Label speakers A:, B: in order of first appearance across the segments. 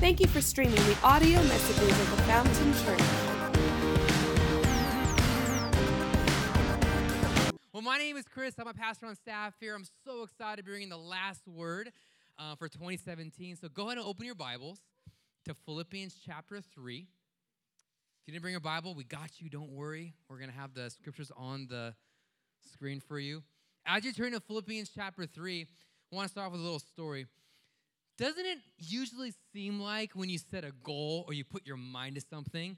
A: Thank you for streaming the audio messages of the Fountain Church.
B: Well, my name is Chris. I'm a pastor on staff here. I'm so excited to be bringing the last word uh, for 2017. So go ahead and open your Bibles to Philippians chapter 3. If you didn't bring your Bible, we got you. Don't worry. We're going to have the scriptures on the screen for you. As you turn to Philippians chapter 3, I want to start off with a little story. Doesn't it usually seem like when you set a goal or you put your mind to something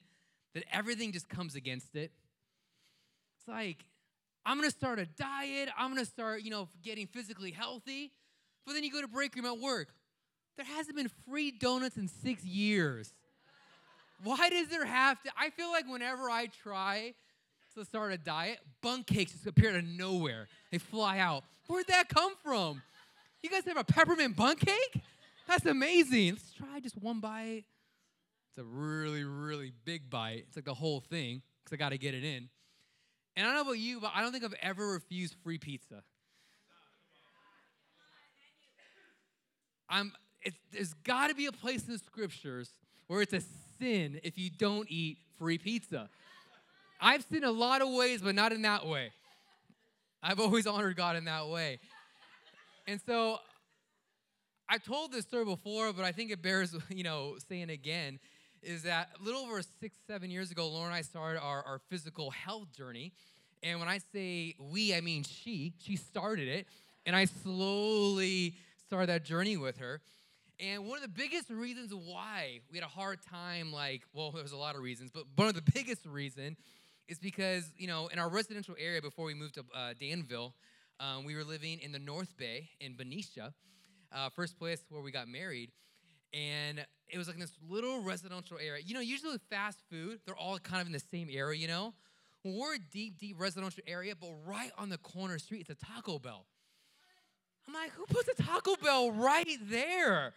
B: that everything just comes against it? It's like, I'm gonna start a diet, I'm gonna start, you know, getting physically healthy. But then you go to break room at work. There hasn't been free donuts in six years. Why does there have to? I feel like whenever I try to start a diet, bundt cakes just appear out of nowhere. They fly out. Where'd that come from? You guys have a peppermint bundt cake? That's amazing. Let's try just one bite. It's a really, really big bite. It's like the whole thing because I got to get it in. And I don't know about you, but I don't think I've ever refused free pizza. I'm, there's got to be a place in the scriptures where it's a sin if you don't eat free pizza. I've sinned a lot of ways, but not in that way. I've always honored God in that way. And so I've told this story before, but I think it bears, you know, saying again, is that a little over six, seven years ago, Laura and I started our, our physical health journey. And when I say we, I mean she. She started it. And I slowly started that journey with her. And one of the biggest reasons why we had a hard time, like, well, there's a lot of reasons, but one of the biggest reason is because, you know, in our residential area before we moved to uh, Danville, um, we were living in the North Bay in Benicia, uh, first place where we got married. And it was like this little residential area. You know, usually with fast food, they're all kind of in the same area, you know? We're a deep, deep residential area, but right on the corner street, it's a Taco Bell. I'm like, who puts a Taco Bell right there?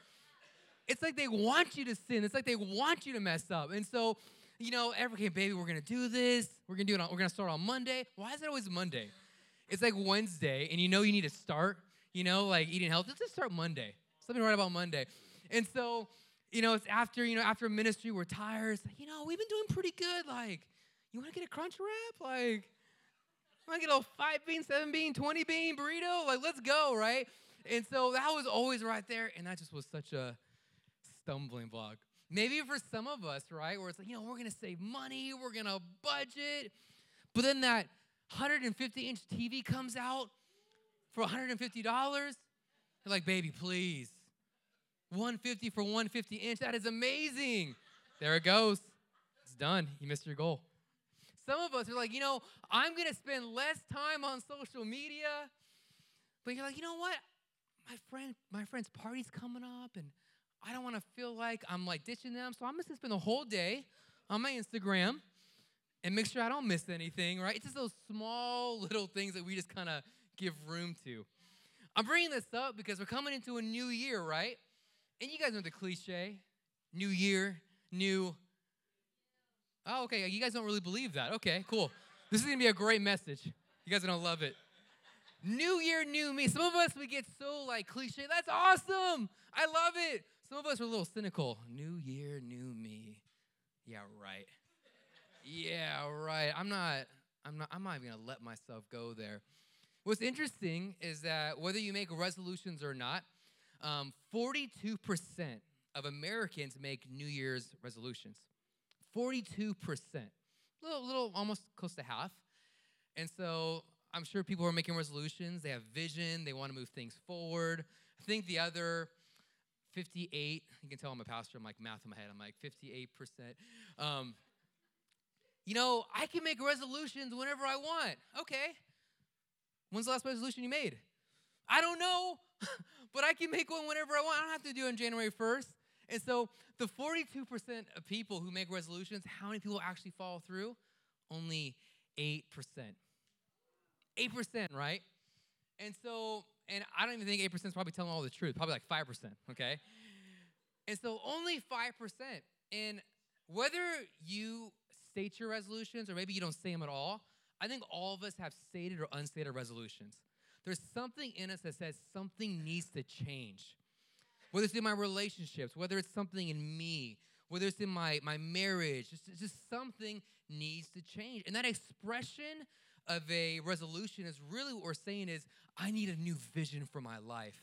B: It's like they want you to sin. It's like they want you to mess up. And so, you know, every okay, baby, we're gonna do this. We're gonna do it. On, we're gonna start on Monday. Why is it always Monday? It's like Wednesday, and you know you need to start. You know, like eating healthy. Let's just start Monday. Something right about Monday. And so, you know, it's after you know after ministry, we're tired. Like, you know, we've been doing pretty good. Like, you want to get a crunch wrap? Like, want to get a five bean, seven bean, twenty bean burrito? Like, let's go, right? And so that was always right there, and that just was such a stumbling block. Maybe for some of us, right, where it's like, you know, we're gonna save money, we're gonna budget, but then that 150 inch TV comes out for $150. You're like, baby, please. 150 for 150 inch. That is amazing. There it goes. It's done. You missed your goal. Some of us are like, you know, I'm gonna spend less time on social media. But you're like, you know what? My friend, my friend's party's coming up, and I don't want to feel like I'm like ditching them. So I'm just gonna spend the whole day on my Instagram and make sure I don't miss anything, right? It's just those small little things that we just kind of give room to. I'm bringing this up because we're coming into a new year, right? And you guys know the cliche new year, new. Oh, okay. You guys don't really believe that. Okay, cool. This is going to be a great message. You guys are going to love it. New year, new me. Some of us, we get so like cliche. That's awesome. I love it. Some of us are a little cynical. New year, new me. Yeah, right. Yeah, right. I'm not, I'm not, I'm not even gonna let myself go there. What's interesting is that whether you make resolutions or not, um, 42% of Americans make New Year's resolutions. 42%. A little, little, almost close to half. And so I'm sure people are making resolutions. They have vision. They want to move things forward. I think the other 58, you can tell I'm a pastor. I'm like math in my head. I'm like 58%. Um, you know, I can make resolutions whenever I want. Okay. When's the last resolution you made? I don't know, but I can make one whenever I want. I don't have to do it on January 1st. And so the 42% of people who make resolutions, how many people actually follow through? Only 8%. 8%, right? And so, and I don't even think 8% is probably telling all the truth, probably like 5%, okay? And so only 5%. And whether you state your resolutions or maybe you don't say them at all, I think all of us have stated or unstated resolutions. There's something in us that says something needs to change. whether it's in my relationships, whether it's something in me, whether it's in my, my marriage, just, just something needs to change. And that expression of a resolution is really what we're saying is, I need a new vision for my life.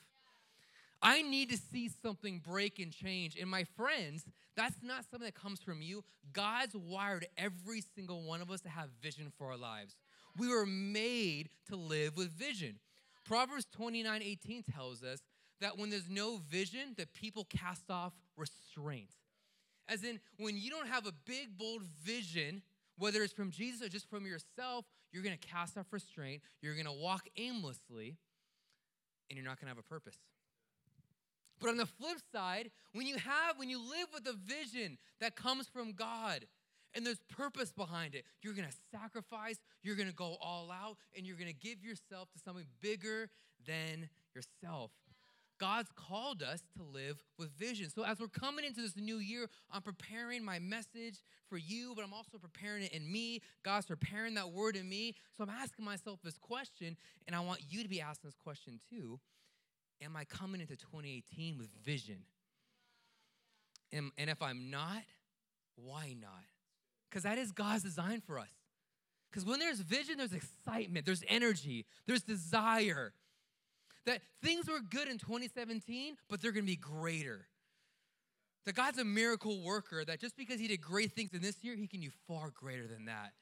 B: I need to see something break and change. And my friends, that's not something that comes from you. God's wired every single one of us to have vision for our lives. We were made to live with vision. Proverbs 29 18 tells us that when there's no vision, that people cast off restraint. As in, when you don't have a big, bold vision, whether it's from Jesus or just from yourself, you're gonna cast off restraint, you're gonna walk aimlessly, and you're not gonna have a purpose. But on the flip side, when you have, when you live with a vision that comes from God and there's purpose behind it, you're gonna sacrifice, you're gonna go all out, and you're gonna give yourself to something bigger than yourself. God's called us to live with vision. So, as we're coming into this new year, I'm preparing my message for you, but I'm also preparing it in me. God's preparing that word in me. So, I'm asking myself this question, and I want you to be asking this question too am I coming into 2018 with vision? And, and if I'm not, why not? Because that is God's design for us. Because when there's vision, there's excitement, there's energy, there's desire. That things were good in 2017, but they're gonna be greater. That God's a miracle worker, that just because He did great things in this year, He can do far greater than that.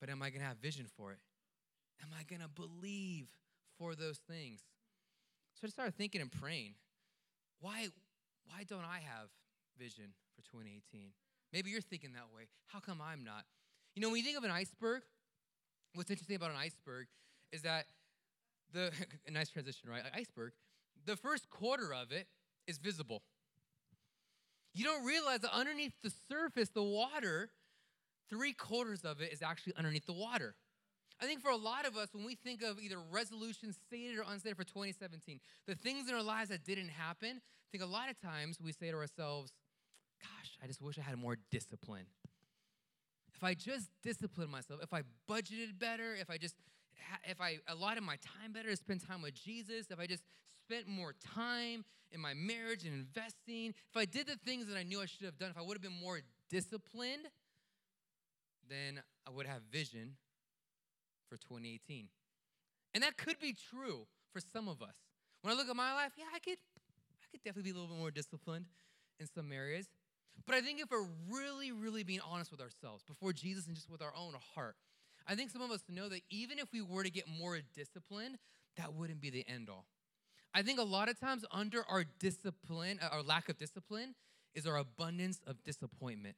B: But am I gonna have vision for it? Am I gonna believe for those things? So I started thinking and praying, why, why don't I have vision for 2018? Maybe you're thinking that way. How come I'm not? You know, when you think of an iceberg, what's interesting about an iceberg is that the a nice transition, right? An iceberg, the first quarter of it is visible. You don't realize that underneath the surface, the water, three quarters of it is actually underneath the water. I think for a lot of us, when we think of either resolutions stated or unstated for 2017, the things in our lives that didn't happen, I think a lot of times we say to ourselves, gosh, I just wish I had more discipline. If I just disciplined myself, if I budgeted better, if I just if I allotted my time better to spend time with Jesus, if I just spent more time in my marriage and investing, if I did the things that I knew I should have done, if I would have been more disciplined, then I would have vision for 2018. And that could be true for some of us. When I look at my life, yeah, I could, I could definitely be a little bit more disciplined in some areas. But I think if we're really, really being honest with ourselves before Jesus and just with our own heart, I think some of us know that even if we were to get more disciplined, that wouldn't be the end all. I think a lot of times under our discipline, uh, our lack of discipline, is our abundance of disappointment.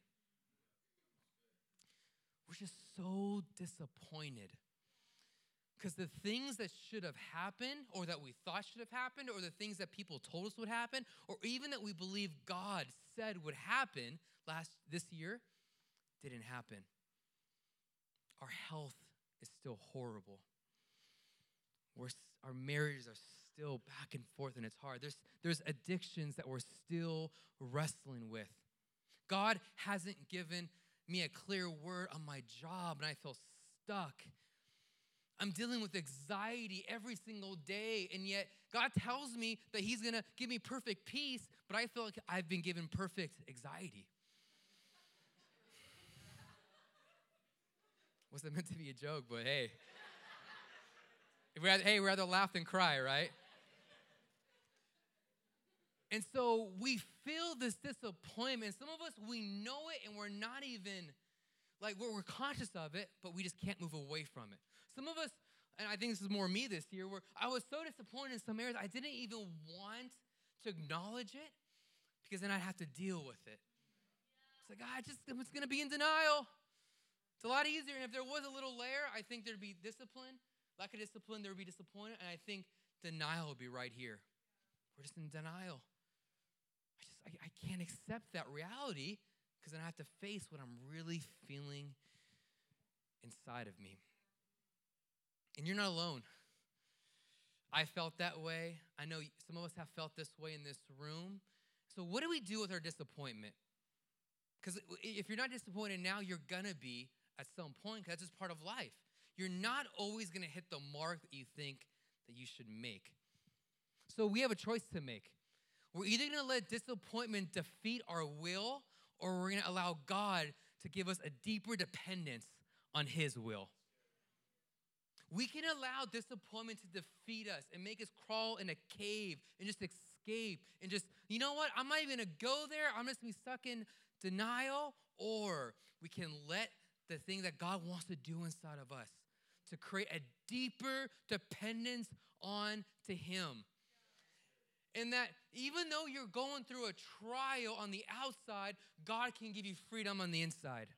B: We're just so disappointed because the things that should have happened, or that we thought should have happened, or the things that people told us would happen, or even that we believe God said would happen last this year, didn't happen. Our health is still horrible. We're, our marriages are still back and forth and it's hard. There's, there's addictions that we're still wrestling with. God hasn't given me a clear word on my job and I feel stuck I'm dealing with anxiety every single day, and yet God tells me that He's gonna give me perfect peace, but I feel like I've been given perfect anxiety. Wasn't meant to be a joke, but hey. rather, hey, rather laugh than cry, right? And so we feel this disappointment. Some of us, we know it and we're not even, like, we're, we're conscious of it, but we just can't move away from it. Some of us, and I think this is more me this year, where I was so disappointed in some areas, I didn't even want to acknowledge it because then I'd have to deal with it. It's like, ah, I just, I'm just gonna be in denial. It's a lot easier. And if there was a little layer, I think there'd be discipline. Lack of discipline, there would be disappointment. And I think denial would be right here. We're just in denial. I just, I, I can't accept that reality because then I have to face what I'm really feeling inside of me. And you're not alone. I felt that way. I know some of us have felt this way in this room. So, what do we do with our disappointment? Because if you're not disappointed now, you're gonna be at some point, because that's just part of life. You're not always gonna hit the mark that you think that you should make. So, we have a choice to make. We're either to let disappointment defeat our will or we're to allow God to give us a deeper dependence on His will. We can allow disappointment to defeat us and make us crawl in a cave and just escape and just, you know what? I'm not even gonna go there. I'm just gonna be stuck in denial. Or we can let the thing that God wants to do inside of us to create a deeper dependence on to Him. And that even though you're going through a trial on the outside, God can give you freedom on the inside.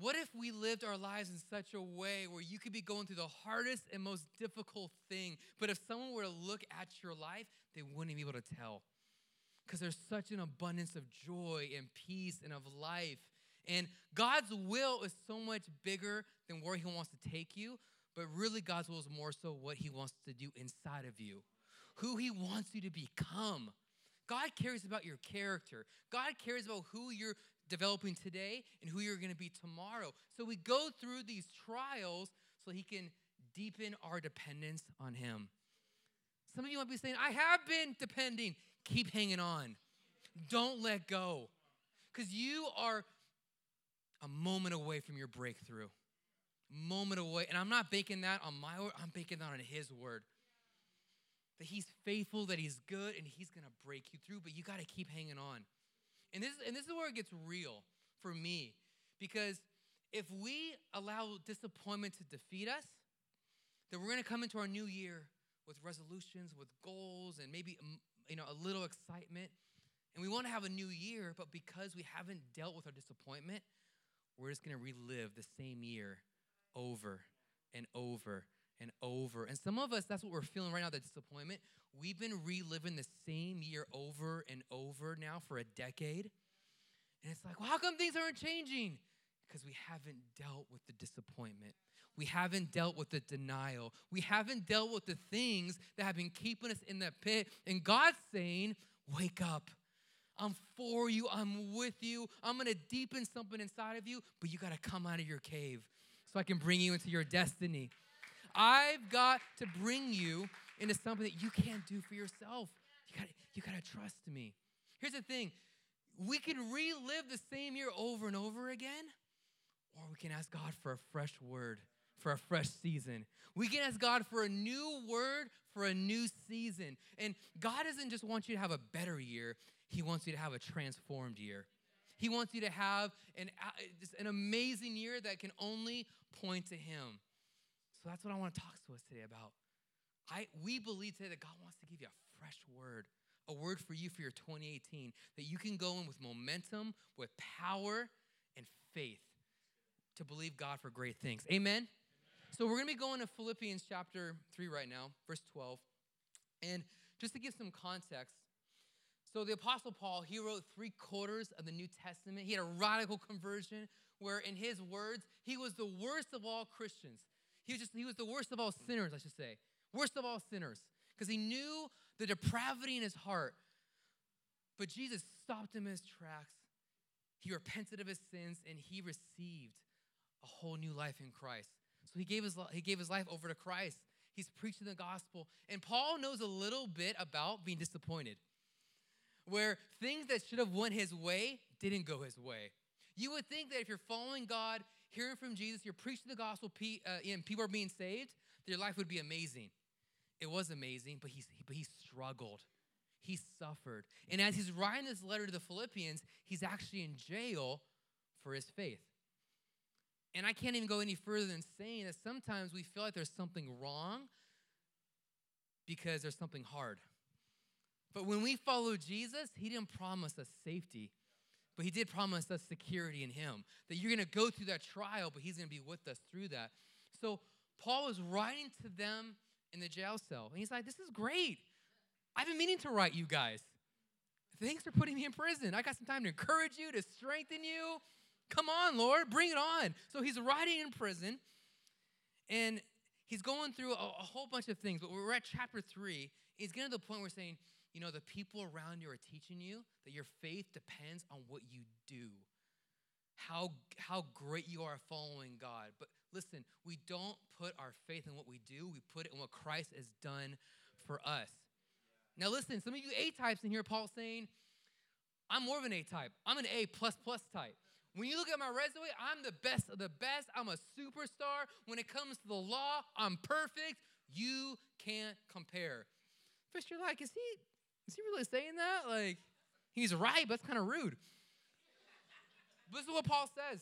B: What if we lived our lives in such a way where you could be going through the hardest and most difficult thing, but if someone were to look at your life, they wouldn't be able to tell? Because there's such an abundance of joy and peace and of life. And God's will is so much bigger than where He wants to take you, but really, God's will is more so what He wants to do inside of you, who He wants you to become. God cares about your character. God cares about who you're developing today and who you're going to be tomorrow. So we go through these trials so He can deepen our dependence on Him. Some of you might be saying, I have been depending. Keep hanging on. Don't let go. Because you are a moment away from your breakthrough. Moment away. And I'm not baking that on my word, I'm baking that on His word. That He's faithful, that He's good, and He's to break you through, but you got to keep hanging on. And this, and this is where it gets real for me. Because if we allow disappointment to defeat us, then we're to come into our new year with resolutions, with goals, and maybe mm, you know a little excitement. And we want to have a new year, but because we haven't dealt with our disappointment, we're just to relive the same year over and over and over. And some of us, that's what we're feeling right now, that disappointment. We've been reliving the same year over and over now for a decade. And it's like, well, how come things aren't changing? Because we haven't dealt with the disappointment. We haven't dealt with the denial. We haven't dealt with the things that have been keeping us in that pit. And God's saying, wake up. I'm for you. I'm with you. I'm going to deepen something inside of you, but you got to come out of your cave so I can bring you into your destiny. I've got to bring you into something that you can't do for yourself. You gotta, you got to trust me. Here's the thing. We can relive the same year over and over again, or we can ask God for a fresh word, for a fresh season. We can ask God for a new word for a new season. And God doesn't just want you to have a better year, He wants you to have a transformed year. He wants you to have an, an amazing year that can only point to Him. So that's what I want to talk to us today about. I, we believe today that God wants to give you a fresh word, a word for you for your 2018, that you can go in with momentum, with power, and faith to believe God for great things. Amen? Amen. So we're going to be going to Philippians chapter 3 right now, verse 12. And just to give some context, so the Apostle Paul, he wrote three quarters of the New Testament. He had a radical conversion where, in his words, he was the worst of all Christians. He was just he was the worst of all sinners, I should say. Worst of all sinners. Because he knew the depravity in his heart. But Jesus stopped him in his tracks. He repented of his sins and he received a whole new life in Christ. So he gave his, he gave his life over to Christ. He's preaching the gospel. And Paul knows a little bit about being disappointed where things that should have went his way didn't go his way. You would think that if you're following God, hearing from Jesus, you're preaching the gospel, uh, and people are being saved, your life would be amazing. It was amazing, but, he's, but he struggled. He suffered. And as he's writing this letter to the Philippians, he's actually in jail for his faith. And I can't even go any further than saying that sometimes we feel like there's something wrong because there's something hard. But when we follow Jesus, He didn't promise us safety, but He did promise us security in Him. That you're gonna go through that trial, but He's gonna be with us through that. So Paul was writing to them in the jail cell, and he's like, This is great. I've been meaning to write you guys. Thanks for putting me in prison. I got some time to encourage you, to strengthen you. Come on, Lord, bring it on. So he's writing in prison, and he's going through a, a whole bunch of things, but we're at chapter three. He's getting to the point where saying, you know, the people around you are teaching you that your faith depends on what you do. How, how great you are following God. But listen, we don't put our faith in what we do, we put it in what Christ has done for us. Now, listen, some of you A types in here, Paul's saying, I'm more of an A type. I'm an A plus plus type. When you look at my resume, I'm the best of the best. I'm a superstar. When it comes to the law, I'm perfect. You can't compare. You're like, is he is he really saying that? Like, he's right, but that's kind of rude. But this is what Paul says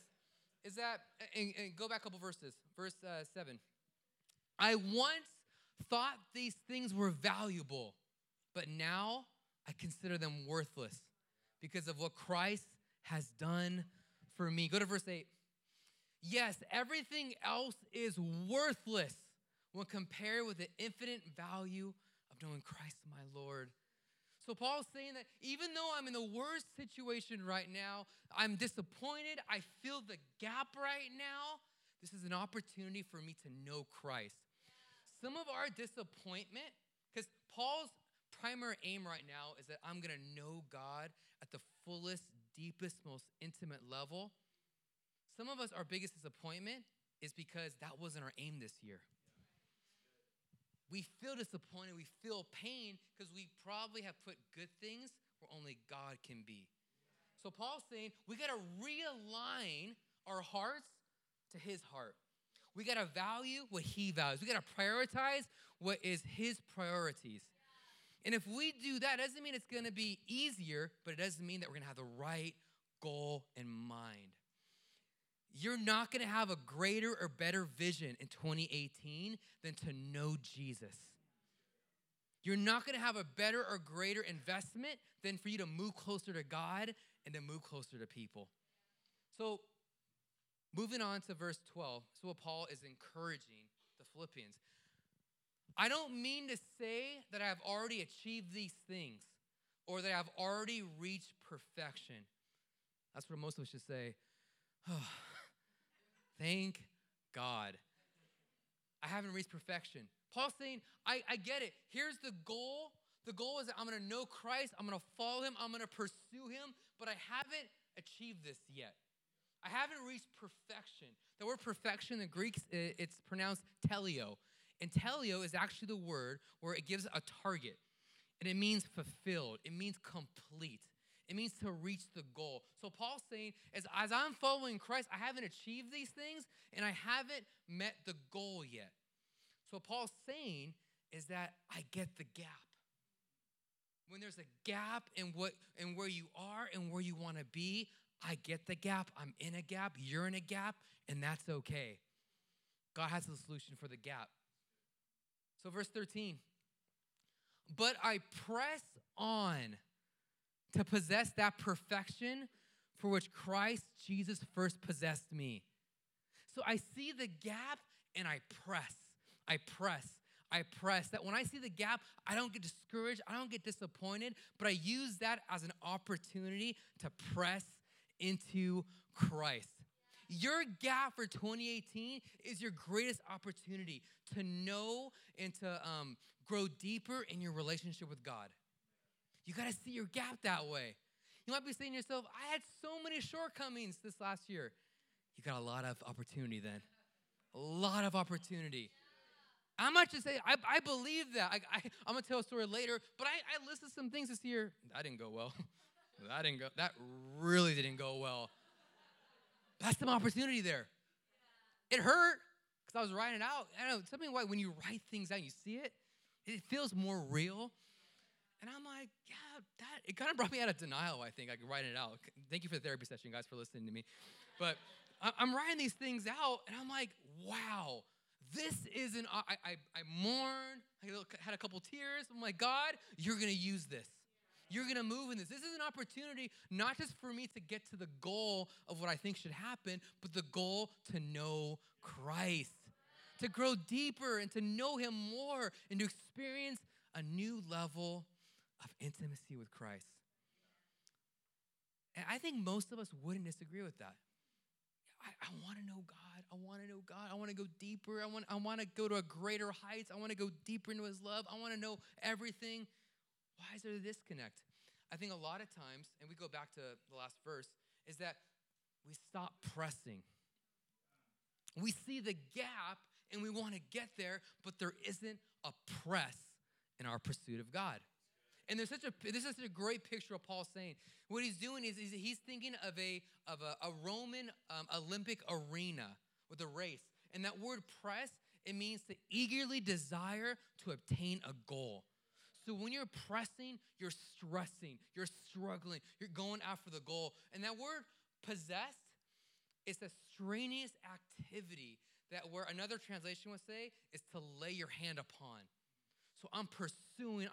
B: is that, and, and go back a couple verses. Verse uh, 7. I once thought these things were valuable, but now I consider them worthless because of what Christ has done for me. Go to verse 8. Yes, everything else is worthless when compared with the infinite value knowing Christ my Lord. So Paul's saying that even though I'm in the worst situation right now, I'm disappointed, I feel the gap right now, this is an opportunity for me to know Christ. Some of our disappointment, because Paul's primary aim right now is that I'm to know God at the fullest, deepest, most intimate level. Some of us, our biggest disappointment is because that wasn't our aim this year. We feel disappointed, we feel pain because we probably have put good things where only God can be. So Paul's saying we got to realign our hearts to his heart. We got to value what he values. We got to prioritize what is his priorities. And if we do that, doesn't mean it's going to be easier, but it doesn't mean that we're going to have the right goal in mind. You're not going to have a greater or better vision in 2018 than to know Jesus. You're not going to have a better or greater investment than for you to move closer to God and to move closer to people. So, moving on to verse 12, so what Paul is encouraging the Philippians. I don't mean to say that I've already achieved these things or that I've already reached perfection. That's what most of us should say. Thank God. I haven't reached perfection. Paul's saying, I, I get it. Here's the goal. The goal is that I'm gonna know Christ, I'm gonna follow him, I'm gonna pursue him, but I haven't achieved this yet. I haven't reached perfection. The word perfection in Greek, it's pronounced telio. And telio is actually the word where it gives a target. And it means fulfilled, it means complete. It means to reach the goal. So Paul's saying, as, as I'm following Christ, I haven't achieved these things and I haven't met the goal yet. So Paul's saying is that I get the gap. When there's a gap in what and where you are and where you want to be, I get the gap. I'm in a gap, you're in a gap, and that's okay. God has a solution for the gap. So verse 13. But I press on to possess that perfection for which Christ Jesus first possessed me. So I see the gap and I press. I press. I press. That when I see the gap, I don't get discouraged, I don't get disappointed, but I use that as an opportunity to press into Christ. Your gap for 2018 is your greatest opportunity to know and to um, grow deeper in your relationship with God. You got to see your gap that way. You might be saying to yourself, I had so many shortcomings this last year. You got a lot of opportunity then. A lot of opportunity. I'm not just saying, I, I believe that. I, am going to tell a story later, but I, I listed some things this year. That didn't go well. that didn't go, that really didn't go well. That's some opportunity there. It hurt because I was writing it out. I know something like when you write things out, you see it, it feels more real. And I'm like, yeah, that, it kind of brought me out of denial, I think. I could write it out. Thank you for the therapy session, guys, for listening to me. But I'm writing these things out, and I'm like, wow, this isn't, I, I, I mourned, I had a couple tears. I'm like, God, you're gonna use this. You're gonna move in this. This is an opportunity not just for me to get to the goal of what I think should happen, but the goal to know Christ, to grow deeper and to know Him more and to experience a new level of intimacy with Christ. And I think most of us wouldn't disagree with that. I, I want to know God. I want to know God. I want to go deeper. I want, I want to go to a greater heights. I want to go deeper into his love. I want to know everything. Why is there a disconnect? I think a lot of times, and we go back to the last verse, is that we stop pressing. We see the gap and we want to get there, but there isn't a press in our pursuit of God. And there's such a this is such a great picture of Paul saying what he's doing is, he's thinking of a of a, a Roman um, Olympic arena with a race, and that word press it means to eagerly desire to obtain a goal. So when you're pressing, you're stressing, you're struggling, you're going after the goal. And that word possessed is a strenuous activity that where another translation would say is to lay your hand upon. So I'm pursuing,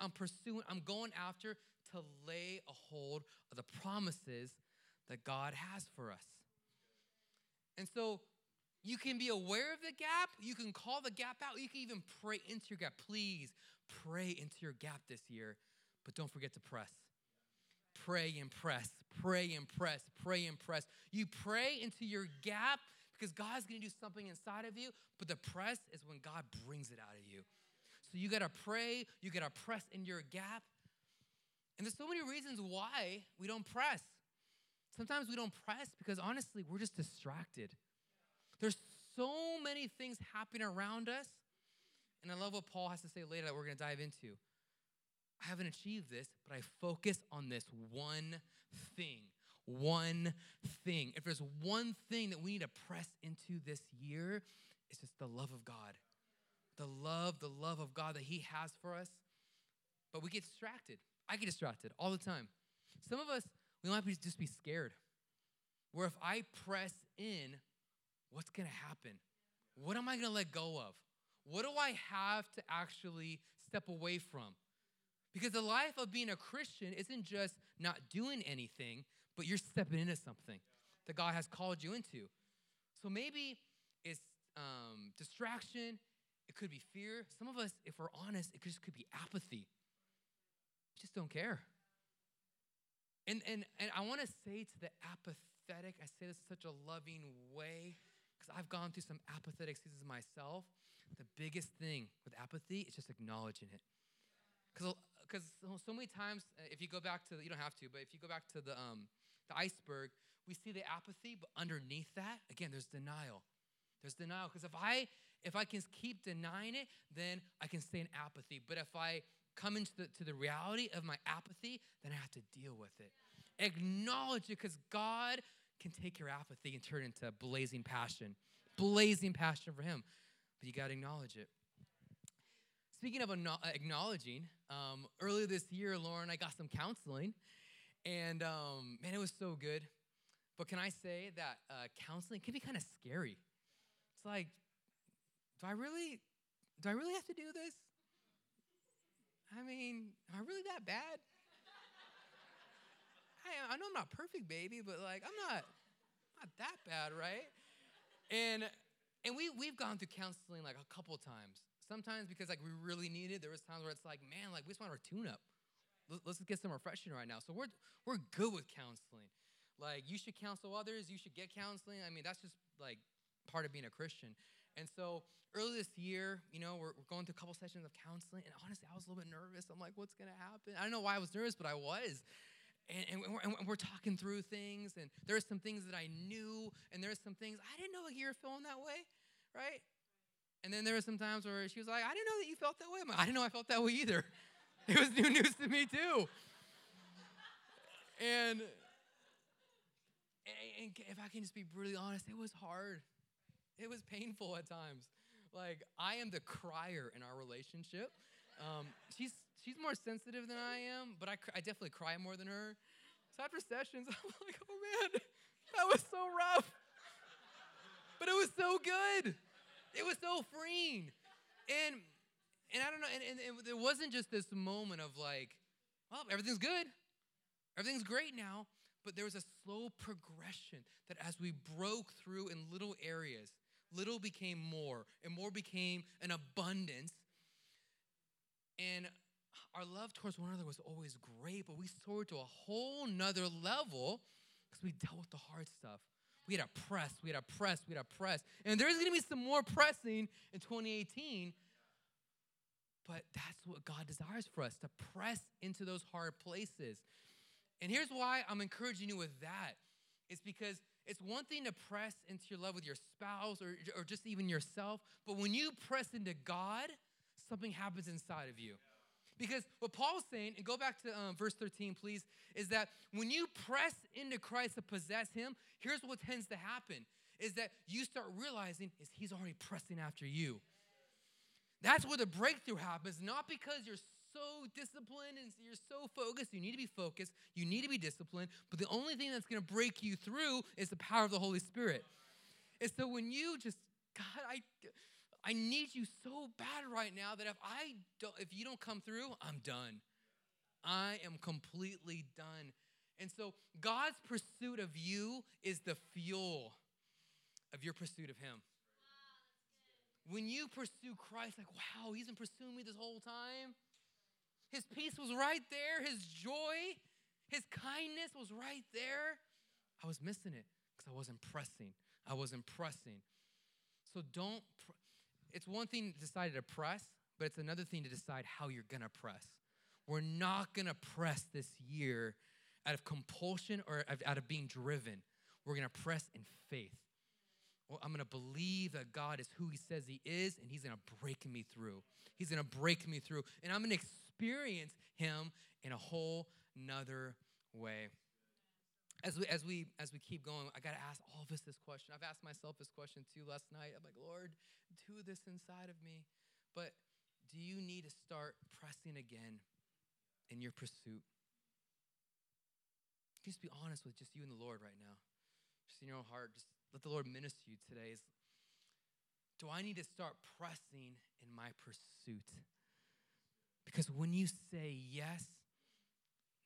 B: I'm pursuing, I'm going after to lay a hold of the promises that God has for us. And so you can be aware of the gap, you can call the gap out, you can even pray into your gap. Please pray into your gap this year, but don't forget to press. Pray and press, pray and press, pray and press. You pray into your gap because God's gonna do something inside of you, but the press is when God brings it out of you. So you gotta pray, you gotta press in your gap. And there's so many reasons why we don't press. Sometimes we don't press because honestly, we're just distracted. There's so many things happening around us. And I love what Paul has to say later that we're to dive into. I haven't achieved this, but I focus on this one thing. One thing. If there's one thing that we need to press into this year, it's just the love of God. The love, the love of God that He has for us. But we get distracted. I get distracted all the time. Some of us, we might be, just be scared. Where if I press in, what's gonna happen? What am I gonna let go of? What do I have to actually step away from? Because the life of being a Christian isn't just not doing anything, but you're stepping into something that God has called you into. So maybe it's um, distraction, it could be fear. Some of us, if we're honest, it just could be apathy. We just don't care. And, and, and I wanna say to the apathetic, I say this in such a loving way because I've gone through some apathetic seasons myself. The biggest thing with apathy is just acknowledging it. Because because so many times, uh, if you go back to the, you don't have to, but if you go back to the um, the iceberg, we see the apathy, but underneath that, again, there's denial. There's denial because if I if I can keep denying it, then I can stay in apathy. But if I come into the, to the reality of my apathy, then I have to deal with it. Acknowledge it because God can take your apathy and turn it into blazing passion, blazing passion for Him. But you got to acknowledge it. Speaking of acknowledging, um, earlier this year, Lauren, I got some counseling, and um, man, it was so good. But can I say that uh, counseling can be kind of scary? It's like, do I really, do I really have to do this? I mean, am I really that bad? I, I know I'm not perfect, baby, but like I'm not not that bad, right? And and we we've gone through counseling like a couple times. Sometimes because like we really need it. There was times where it's like, man, like we just want our tune up. Let's get some refreshing right now. So we're we're good with counseling. Like you should counsel others. You should get counseling. I mean, that's just like part of being a Christian. And so early this year, you know, we're, we're going through a couple sessions of counseling, and honestly, I was a little bit nervous. I'm like, what's gonna happen? I don't know why I was nervous, but I was and, and, we're, and, we're, talking through things, and there's some things that I knew, and there's some things I didn't know that you were feeling that way, right? And then there were some times where she was like, I didn't know that you felt that way. Like, I didn't know I felt that way either. It was new news to me too. And, and if I can just be brutally honest, it was hard. It was painful at times. Like I am the crier in our relationship. Um, she's she's more sensitive than I am, but I, I definitely cry more than her. So after sessions, I'm like, oh man, that was so rough. But it was so good. It was so freeing. And and I don't know, and, and, and it wasn't just this moment of like, well, everything's good. Everything's great now. But there was a slow progression that as we broke through in little areas, little became more, and more became an abundance. And our love towards one another was always great, but we soared to a whole nother level because we dealt with the hard stuff. We had to press, we had to press, we had to press. And there's gonna be some more pressing in 2018. But that's what God desires for us to press into those hard places. And here's why I'm encouraging you with that. It's because it's one thing to press into your love with your spouse or, or just even yourself, but when you press into God, something happens inside of you Because what Paul's saying, and go back to um, verse 13, please, is that when you press into Christ to possess him, here's what tends to happen is that you start realizing is he's already pressing after you. That's where the breakthrough happens, not because you're so disciplined and you're so focused. You need to be focused, you need to be disciplined, but the only thing that's going to break you through is the power of the Holy Spirit. And so when you just God, I I need you so bad right now that if I don't if you don't come through, I'm done. I am completely done. And so God's pursuit of you is the fuel of your pursuit of him. When you pursue Christ, like, wow, he's been pursuing me this whole time. His peace was right there, his joy, his kindness was right there. I was missing it because I wasn't pressing. I wasn't pressing. So don't, pr- it's one thing to decide to press, but it's another thing to decide how you're gonna press. We're not gonna press this year out of compulsion or out of being driven. We're gonna press in faith. Well, I'm gonna believe that God is who He says He is, and He's gonna break me through. He's gonna break me through, and I'm gonna experience Him in a whole nother way as we as we as we keep going, I gotta ask all of us this question. I've asked myself this question too last night. I'm like, Lord, do this inside of me. But do you need to start pressing again in your pursuit? Just be honest with just you and the Lord right now. Just in your own heart, just let the Lord minister you today. Is, do I need to start pressing in my pursuit? Because when you say yes,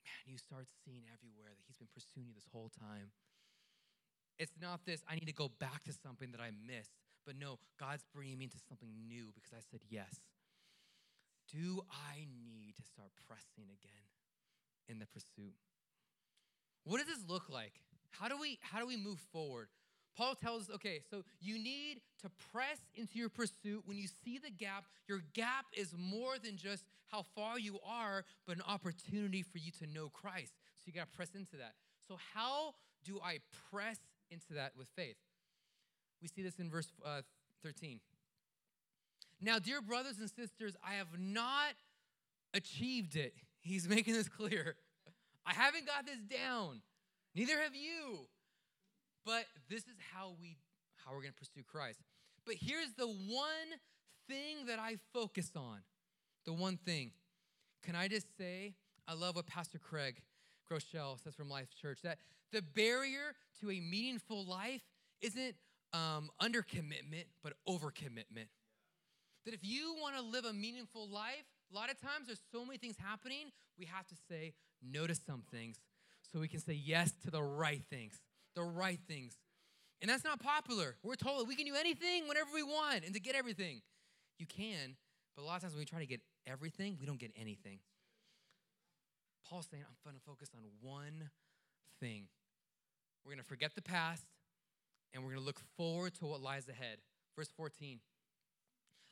B: man, you start seeing everywhere that He's been pursuing you this whole time. It's not this, I need to go back to something that I missed, but no, God's bringing me into something new because I said yes. Do I need to start pressing again in the pursuit? What does this look like? How do we how do we move forward? Paul tells us, okay, so you need to press into your pursuit. When you see the gap, your gap is more than just how far you are, but an opportunity for you to know Christ. So you got to press into that. So, how do I press into that with faith? We see this in verse uh, 13. Now, dear brothers and sisters, I have not achieved it. He's making this clear. I haven't got this down. Neither have you. But this is how we how we're going to pursue Christ. But here's the one thing that I focus on. The one thing. Can I just say I love what Pastor Craig Groeschel says from Life Church that the barrier to a meaningful life isn't um, under commitment, but over commitment. That if you want to live a meaningful life, a lot of times there's so many things happening, we have to say no to some things so we can say yes to the right things the right things. And that's not popular. We're told we can do anything whenever we want and to get everything. You can, but a lot of times when we try to get everything, we don't get anything. Paul's saying, I'm going to focus on one thing. We're going to forget the past and we're going to look forward to what lies ahead. Verse 14.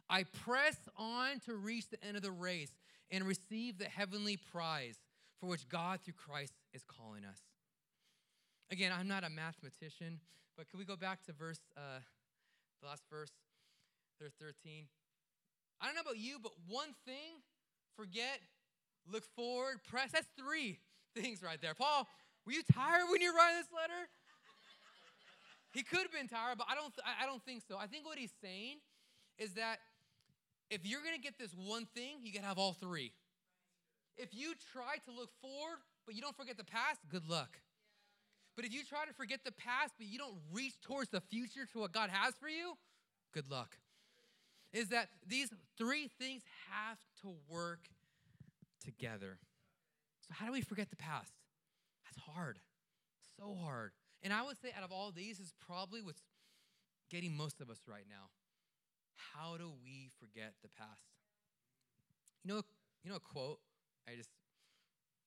B: I press on to reach the end of the race and receive the heavenly prize for which God through Christ is calling us. Again, I'm not a mathematician, but can we go back to verse, uh, the last verse, verse 13? I don't know about you, but one thing, forget, look forward, press. That's three things right there. Paul, were you tired when you were writing this letter? he could have been tired, but I don't, I don't think so. I think what he's saying is that if you're gonna get this one thing, you gotta have all three. If you try to look forward, but you don't forget the past, good luck. But if you try to forget the past, but you don't reach towards the future to what God has for you, good luck. Is that these three things have to work together. So, how do we forget the past? That's hard. So hard. And I would say, out of all these, is probably what's getting most of us right now. How do we forget the past? You know, you know a quote I just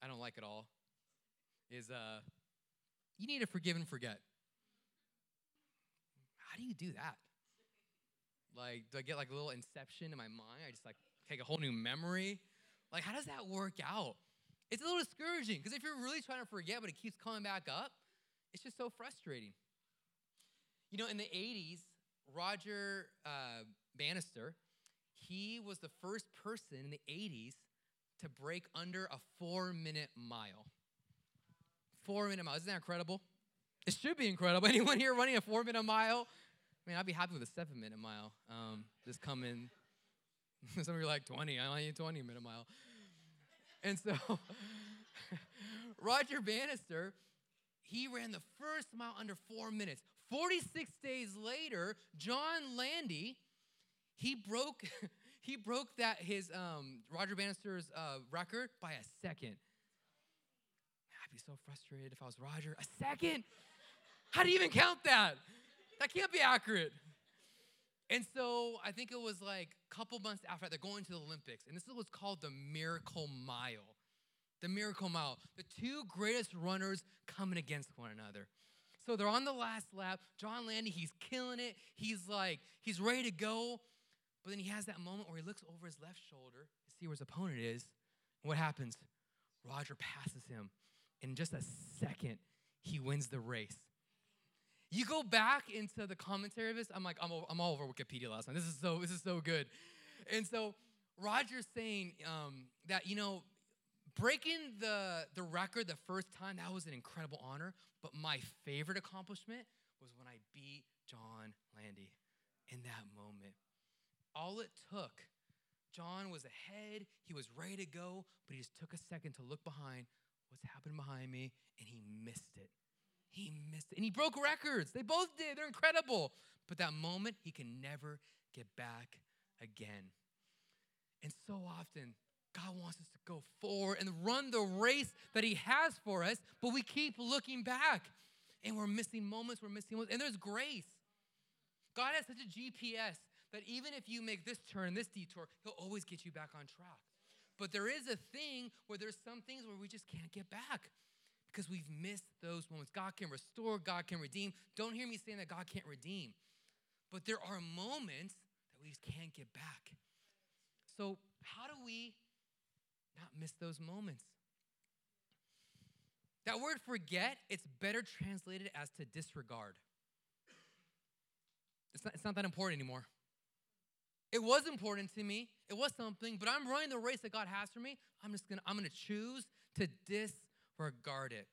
B: I don't like it all. Is uh you need to forgive and forget. How do you do that? Like, do I get like a little inception in my mind? I just like take a whole new memory? Like, how does that work out? It's a little discouraging because if you're really trying to forget, but it keeps coming back up, it's just so frustrating. You know, in the 80s, Roger uh, Bannister, he was the first person in the 80s to break under a four minute mile. Four minute mile. Isn't that incredible? It should be incredible. Anyone here running a four minute mile? I mean, I'd be happy with a seven minute mile. Um, just coming. Some of you are like 20. I only need 20 minute mile. And so, Roger Bannister, he ran the first mile under four minutes. 46 days later, John Landy, he broke, he broke that his um, Roger Bannister's uh, record by a second. Be so frustrated if I was Roger. A second? How do you even count that? That can't be accurate. And so I think it was like a couple months after they're going to the Olympics. And this is what's called the Miracle Mile. The Miracle Mile. The two greatest runners coming against one another. So they're on the last lap. John Landy, he's killing it. He's like, he's ready to go. But then he has that moment where he looks over his left shoulder to see where his opponent is. And what happens? Roger passes him. In just a second, he wins the race. You go back into the commentary of this. I'm like, I'm, I'm all over Wikipedia last night. This is so, this is so good. And so Roger's saying um, that, you know, breaking the, the record the first time, that was an incredible honor. But my favorite accomplishment was when I beat John Landy in that moment. All it took, John was ahead, he was ready to go, but he just took a second to look behind what's happening behind me, and he missed it. He missed it. And he broke records. They both did. They're incredible. But that moment, he can never get back again. And so often, God wants us to go forward and run the race that He has for us, but we keep looking back and we're missing moments, we're missing moments, and there's grace. God has such a GPS that even if you make this turn, this detour, He'll always get you back on track. But there is a thing where there's some things where we just can't get back because we've missed those moments. God can restore, God can redeem. Don't hear me saying that God can't redeem, but there are moments that we just can't get back. So, how do we not miss those moments? That word forget, it's better translated as to disregard. It's not, it's not that important anymore. It was important to me. It was something, but I'm running the race that God has for me. I'm just gonna, I'm gonna choose to disregard it.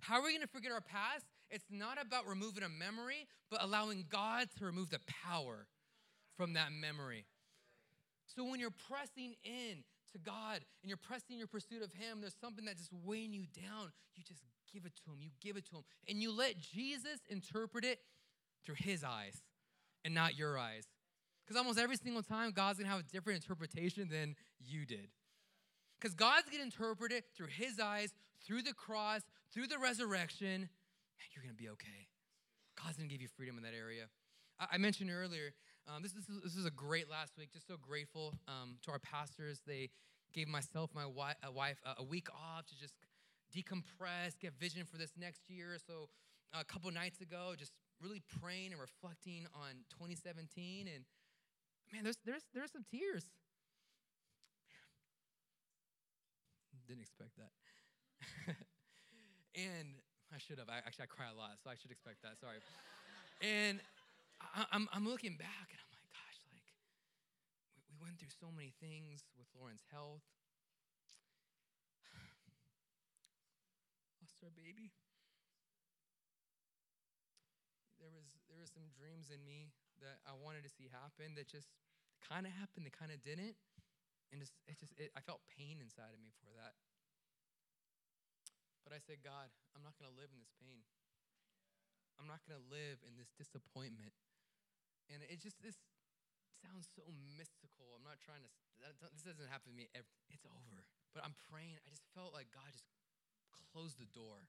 B: How are we gonna forget our past? It's not about removing a memory, but allowing God to remove the power from that memory. So when you're pressing in to God and you're pressing your pursuit of Him, there's something that's just weighing you down. You just give it to Him. You give it to Him. And you let Jesus interpret it through His eyes and not your eyes. Because almost every single time, God's gonna have a different interpretation than you did. Because God's gonna interpret it through His eyes, through the cross, through the resurrection, and you're gonna be okay. God's gonna give you freedom in that area. I, I mentioned earlier, um, this, this, is, this is a great last week. Just so grateful um, to our pastors. They gave myself, my wife, a, wife a week off to just decompress, get vision for this next year. So a couple nights ago, just really praying and reflecting on 2017 and man, there's there's there's some tears. Didn't expect that. and I should have. I, actually, I cry a lot, so I should expect that. Sorry. and I, am I'm, I'm looking back, and I'm like, gosh, like we, we went through so many things with Lauren's health. Lost our baby. There was there was some dreams in me that I wanted to see happen that just kind of happened, that kind of didn't. And just, it just, it, I felt pain inside of me for that. But I said, God, I'm not going to live in this pain. I'm not going to live in this disappointment. And it just, this sounds so mystical. I'm not trying to, this doesn't happen to me. Every, it's over. But I'm praying. I just felt like God just closed the door,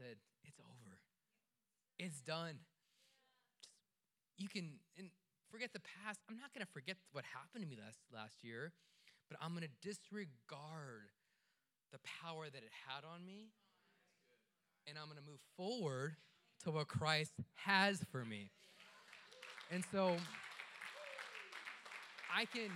B: said, it's over. It's done you can forget the past. I'm not going to forget what happened to me last, last year, but I'm going to disregard the power that it had on me. And I'm going to move forward to what Christ has for me. And so I can,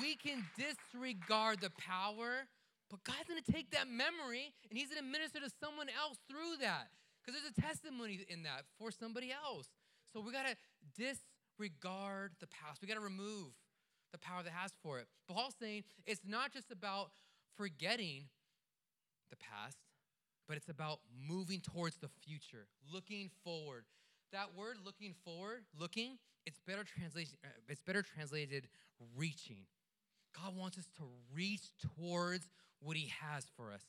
B: we can disregard the power, but God's gonna take that memory and He's gonna minister to someone else through that. Because there's a testimony in that for somebody else. So we got to disregard the past. We got to remove the power that has for it. But Paul's saying it's not just about forgetting the past, but it's about moving towards the future, looking forward. That word looking forward, looking, it's better translated uh, it's better translated reaching. God wants us to reach towards what he has for us.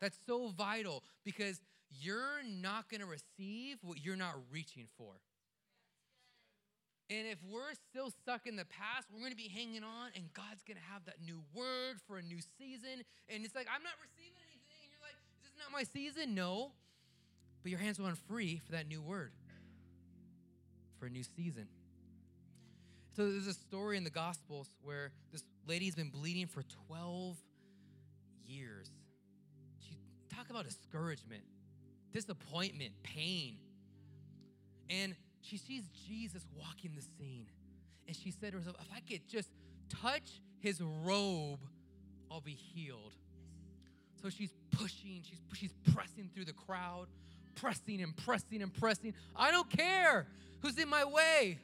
B: That's so vital because you're not going to receive what you're not reaching for. And if we're still stuck in the past, we're to be hanging on, and God's to have that new word for a new season. And it's like, I'm not receiving anything. And you're like, is this not my season? No. But your hands are on free for that new word, for a new season. So there's a story in the Gospels where this lady's been bleeding for 12 years. She talk about discouragement, disappointment, pain. And she sees Jesus walking the scene. And she said to herself, if I could just touch his robe, I'll be healed. So she's pushing, she's, she's pressing through the crowd, pressing and pressing and pressing. I don't care who's in my way.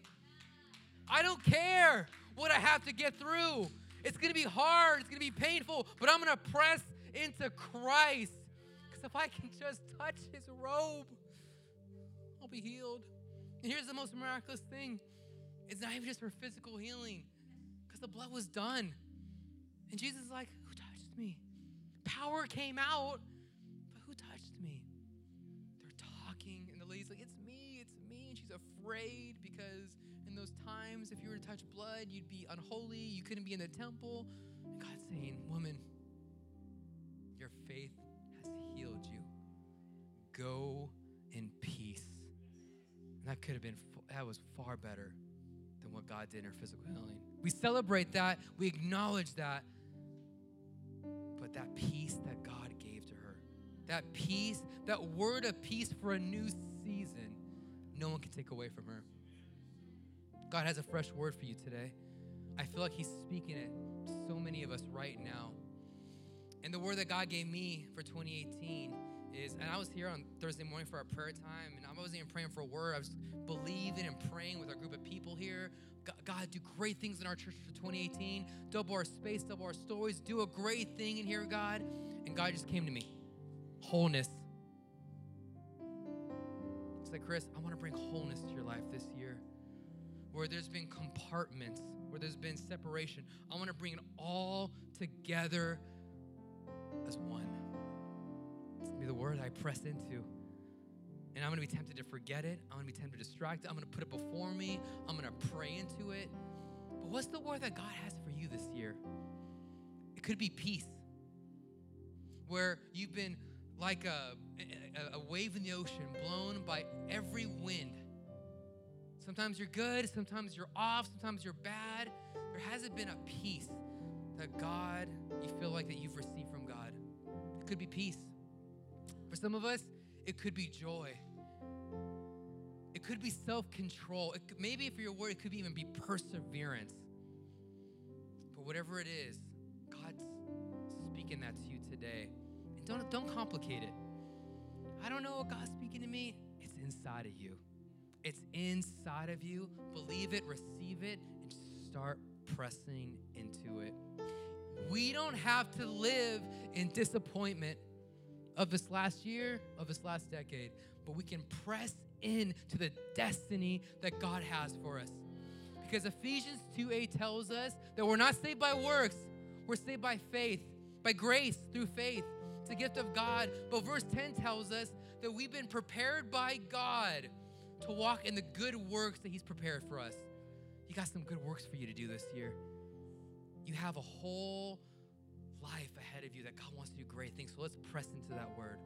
B: I don't care what I have to get through. It's gonna be hard, it's gonna be painful, but I'm gonna press into Christ. Because if I can just touch his robe, I'll be healed. And here's the most miraculous thing it's not even just for physical healing, because the blood was done. And Jesus is like, Who touched me? Power came out, but who touched me? They're talking, and the lady's like, It's me, it's me. And she's afraid because in those times, if you were to touch blood, you'd be unholy, you couldn't be in the temple. And God's saying, Woman, your faith has healed you. Go in peace. That could have been, that was far better than what God did in her physical healing. We celebrate that, we acknowledge that, but that peace that God gave to her, that peace, that word of peace for a new season, no one can take away from her. God has a fresh word for you today. I feel like He's speaking it to so many of us right now. And the word that God gave me for 2018 is, and I was here on Thursday morning for our prayer time, and I wasn't even praying for a word. I was believing and praying with our group of people here. God, do great things in our church for 2018. Double our space, double our stories. Do a great thing in here, God. And God just came to me wholeness. It's like, Chris, I want to bring wholeness to your life this year. Where there's been compartments, where there's been separation, I want to bring it all together as one. Be the word I press into. And I'm gonna be tempted to forget it. I'm gonna be tempted to distract it. I'm gonna put it before me. I'm gonna pray into it. But what's the word that God has for you this year? It could be peace, where you've been like a, a, a wave in the ocean, blown by every wind. Sometimes you're good, sometimes you're off, sometimes you're bad. There hasn't been a peace that God, you feel like that you've received from God. It could be peace. For some of us, it could be joy. It could be self control. Maybe if you're worried, it could even be perseverance. But whatever it is, God's speaking that to you today. And don't, don't complicate it. I don't know what God's speaking to me. It's inside of you. It's inside of you. Believe it, receive it, and start pressing into it. We don't have to live in disappointment of this last year, of this last decade, but we can press in to the destiny that God has for us. Because Ephesians 2 8 tells us that we're not saved by works, we're saved by faith, by grace through faith. It's a gift of God. But verse 10 tells us that we've been prepared by God to walk in the good works that He's prepared for us. He got some good works for you to do this year. You have a whole life ahead of you that God wants to do great things. So let's press into that word.